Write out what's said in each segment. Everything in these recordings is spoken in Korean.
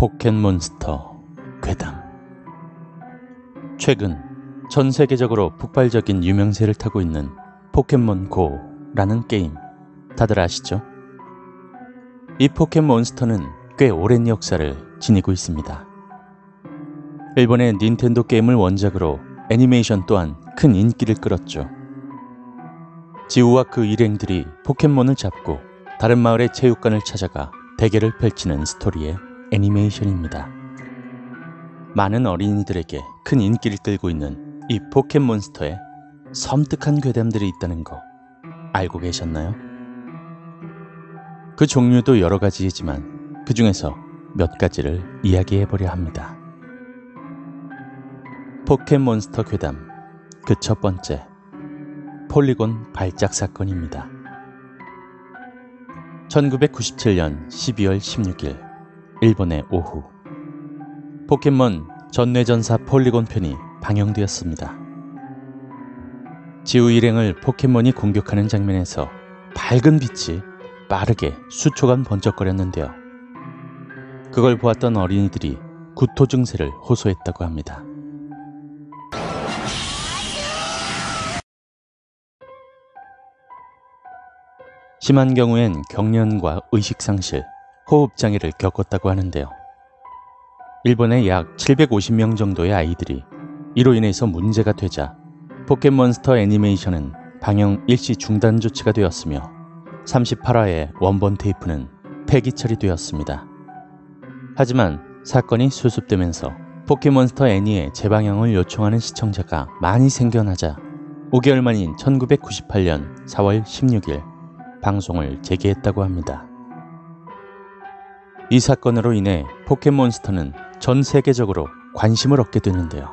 포켓몬스터 괴담 최근 전 세계적으로 폭발적인 유명세를 타고 있는 포켓몬 고라는 게임 다들 아시죠? 이 포켓몬스터는 꽤 오랜 역사를 지니고 있습니다. 일본의 닌텐도 게임을 원작으로 애니메이션 또한 큰 인기를 끌었죠. 지우와 그 일행들이 포켓몬을 잡고 다른 마을의 체육관을 찾아가 대결을 펼치는 스토리의 애니메이션입니다. 많은 어린이들에게 큰 인기를 끌고 있는 이 포켓몬스터에 섬뜩한 괴담들이 있다는 거 알고 계셨나요? 그 종류도 여러 가지이지만 그 중에서 몇 가지를 이야기해 보려 합니다. 포켓몬스터 괴담 그 첫 번째 폴리곤 발작 사건입니다. 1997년 12월 16일 일본의 오후 포켓몬 전뇌전사 폴리곤 편이 방영되었습니다. 지우 일행을 포켓몬이 공격하는 장면에서 밝은 빛이 빠르게 수초간 번쩍거렸는데요. 그걸 보았던 어린이들이 구토 증세를 호소했다고 합니다. 심한 경우엔 경련과 의식상실, 호흡장애를 겪었다고 하는데요. 일본의 약 750명 정도의 아이들이 이로 인해서 문제가 되자 포켓몬스터 애니메이션은 방영 일시 중단 조치가 되었으며 38화의 원본 테이프는 폐기 처리되었습니다. 하지만 사건이 수습되면서 포켓몬스터 애니의 재방영을 요청하는 시청자가 많이 생겨나자 5개월 만인 1998년 4월 16일 방송을 재개했다고 합니다. 이 사건으로 인해 포켓몬스터는 전 세계적으로 관심을 얻게 되는데요.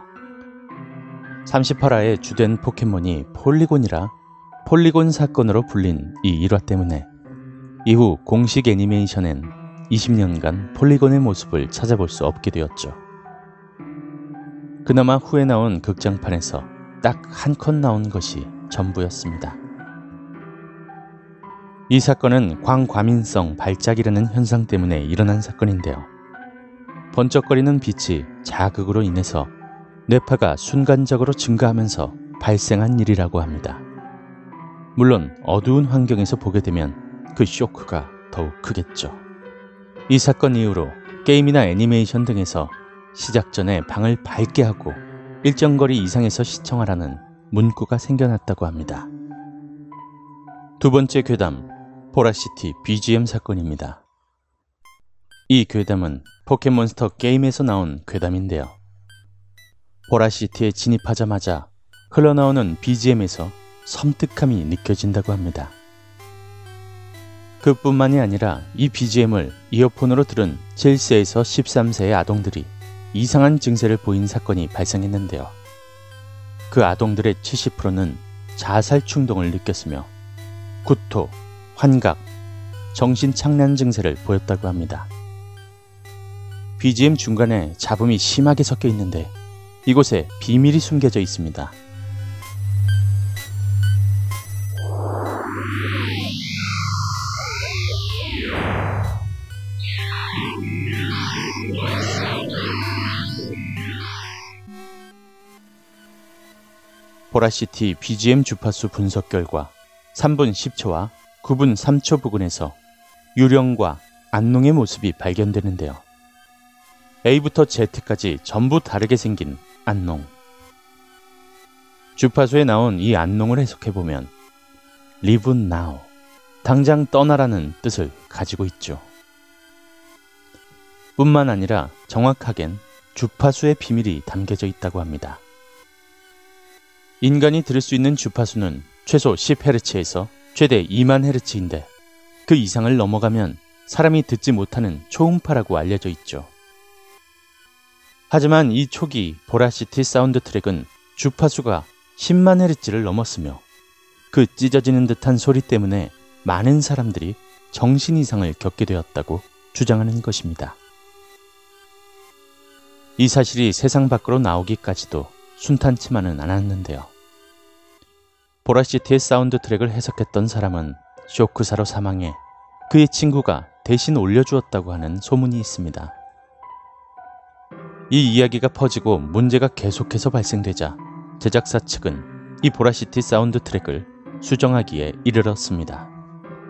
38화의 주된 포켓몬이 폴리곤이라 폴리곤 사건으로 불린 이 1화 때문에 이후 공식 애니메이션엔 20년간 폴리곤의 모습을 찾아볼 수 없게 되었죠. 그나마 후에 나온 극장판에서 딱 한 컷 나온 것이 전부였습니다. 이 사건은 광과민성 발작이라는 현상 때문에 일어난 사건인데요. 번쩍거리는 빛이 자극으로 인해서 뇌파가 순간적으로 증가하면서 발생한 일이라고 합니다. 물론 어두운 환경에서 보게 되면 그 쇼크가 더욱 크겠죠. 이 사건 이후로 게임이나 애니메이션 등에서 시작 전에 방을 밝게 하고 일정 거리 이상에서 시청하라는 문구가 생겨났다고 합니다. 두 번째 괴담, 보라시티 BGM 사건입니다. 이 괴담은 포켓몬스터 게임에서 나온 괴담인데요. 보라시티에 진입하자마자 흘러나오는 BGM에서 섬뜩함이 느껴진다고 합니다. 그뿐만이 아니라 이 BGM을 이어폰으로 들은 7세에서 13세의 아동들이 이상한 증세를 보인 사건이 발생했는데요. 그 아동들의 70%는 자살 충동을 느꼈으며 구토, 환각, 정신 착란 증세를 보였다고 합니다. BGM 중간에 잡음이 심하게 섞여 있는데 이곳에 비밀이 숨겨져 있습니다. 보라시티 BGM 주파수 분석 결과 3분 10초와 9분 3초 부근에서 유령과 안농의 모습이 발견되는데요. A부터 Z까지 전부 다르게 생긴 안농. 주파수에 나온 이 안농을 해석해보면 Live now. 당장 떠나라는 뜻을 가지고 있죠. 뿐만 아니라 정확하겐 주파수의 비밀이 담겨져 있다고 합니다. 인간이 들을 수 있는 주파수는 최소 10Hz에서 최대 2만 헤르츠인데 그 이상을 넘어가면 사람이 듣지 못하는 초음파라고 알려져 있죠. 하지만 이 초기 보라시티 사운드 트랙은 주파수가 10만 헤르츠를 넘었으며 그 찢어지는 듯한 소리 때문에 많은 사람들이 정신 이상을 겪게 되었다고 주장하는 것입니다. 이 사실이 세상 밖으로 나오기까지도 순탄치만은 않았는데요. 보라시티의 사운드 트랙을 해석했던 사람은 쇼크사로 사망해 그의 친구가 대신 올려주었다고 하는 소문이 있습니다. 이 이야기가 퍼지고 문제가 계속해서 발생되자 제작사 측은 이 보라시티 사운드 트랙을 수정하기에 이르렀습니다.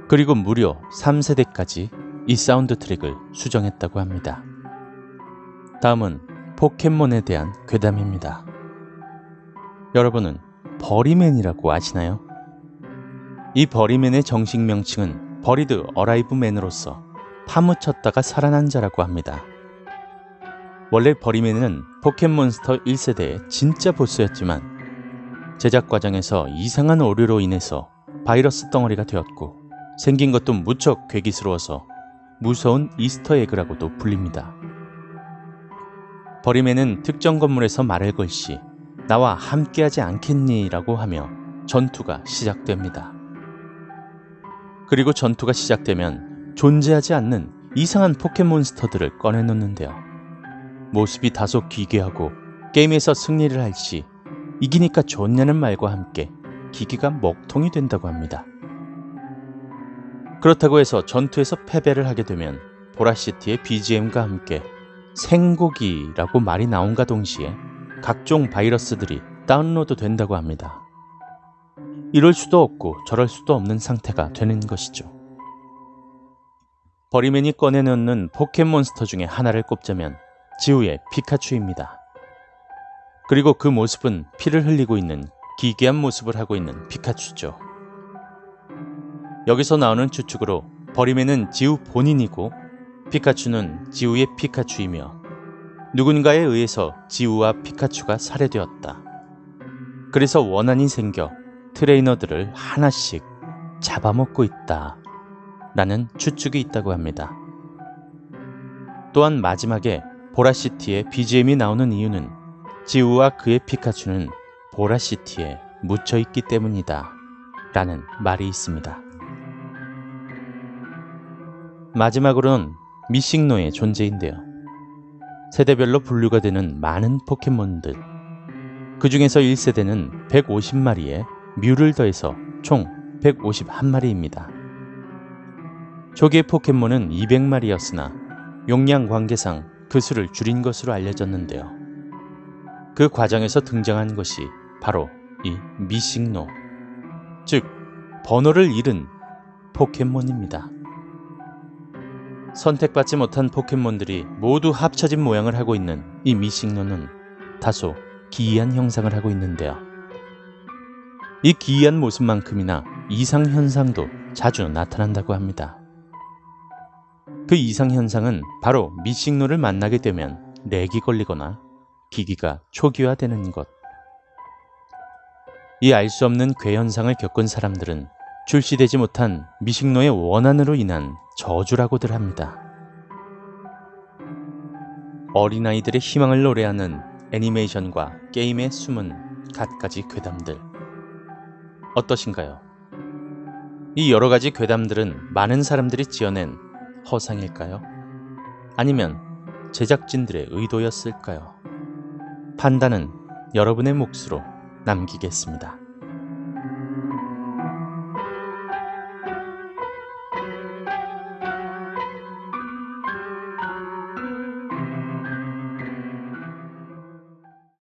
그리고 무려 3세대까지 이 사운드 트랙을 수정했다고 합니다. 다음은 포켓몬에 대한 괴담입니다. 여러분은 버리맨이라고 아시나요? 이 버리맨의 정식 명칭은 Buried Alive맨으로서 파묻혔다가 살아난 자라고 합니다. 원래 버리맨은 포켓몬스터 1세대의 진짜 보스였지만 제작 과정에서 이상한 오류로 인해서 바이러스 덩어리가 되었고 생긴 것도 무척 괴기스러워서 무서운 Easter egg라고도 불립니다. 버리맨은 특정 건물에서 말을 걸 시 나와 함께하지 않겠니? 라고 하며 전투가 시작됩니다. 그리고 전투가 시작되면 존재하지 않는 이상한 포켓몬스터들을 꺼내놓는데요. 모습이 다소 기괴하고 게임에서 승리를 할시 이기니까 좋냐는 말과 함께 기기가 먹통이 된다고 합니다. 그렇다고 해서 전투에서 패배를 하게 되면 보라시티의 BGM과 함께 생고기라고 말이 나온과 동시에 각종 바이러스들이 다운로드 된다고 합니다. 이럴 수도 없고 저럴 수도 없는 상태가 되는 것이죠. 버리맨이 꺼내놓는 포켓몬스터 중에 하나를 꼽자면 지우의 피카츄입니다. 그리고 그 모습은 피를 흘리고 있는 기괴한 모습을 하고 있는 피카츄죠. 여기서 나오는 추측으로 버리맨은 지우 본인이고 피카츄는 지우의 피카츄이며 누군가에 의해서 지우와 피카츄가 살해되었다. 그래서 원한이 생겨 트레이너들을 하나씩 잡아먹고 있다. 라는 추측이 있다고 합니다. 또한 마지막에 보라시티의 BGM이 나오는 이유는 지우와 그의 피카츄는 보라시티에 묻혀있기 때문이다. 라는 말이 있습니다. 마지막으로는 미싱노의 존재인데요. 세대별로 분류가 되는 많은 포켓몬들. 그 중에서 1세대는 150마리에 뮤를 더해서 총 151마리입니다. 초기의 포켓몬은 200마리였으나 용량 관계상 그 수를 줄인 것으로 알려졌는데요. 그 과정에서 등장한 것이 바로 이 미싱노, 즉 번호를 잃은 포켓몬입니다. 선택받지 못한 포켓몬들이 모두 합쳐진 모양을 하고 있는 이 미싱노는 다소 기이한 형상을 하고 있는데요. 이 기이한 모습만큼이나 이상 현상도 자주 나타난다고 합니다. 그 이상 현상은 바로 미싱노를 만나게 되면 렉이 걸리거나 기기가 초기화되는 것. 이 알 수 없는 괴현상을 겪은 사람들은 출시되지 못한 미식노의 원한으로 인한 저주라고들 합니다. 어린아이들의 희망을 노래하는 애니메이션과 게임의 숨은 갖가지 괴담들. 어떠신가요? 이 여러 가지 괴담들은 많은 사람들이 지어낸 허상일까요? 아니면 제작진들의 의도였을까요? 판단은 여러분의 몫으로 남기겠습니다.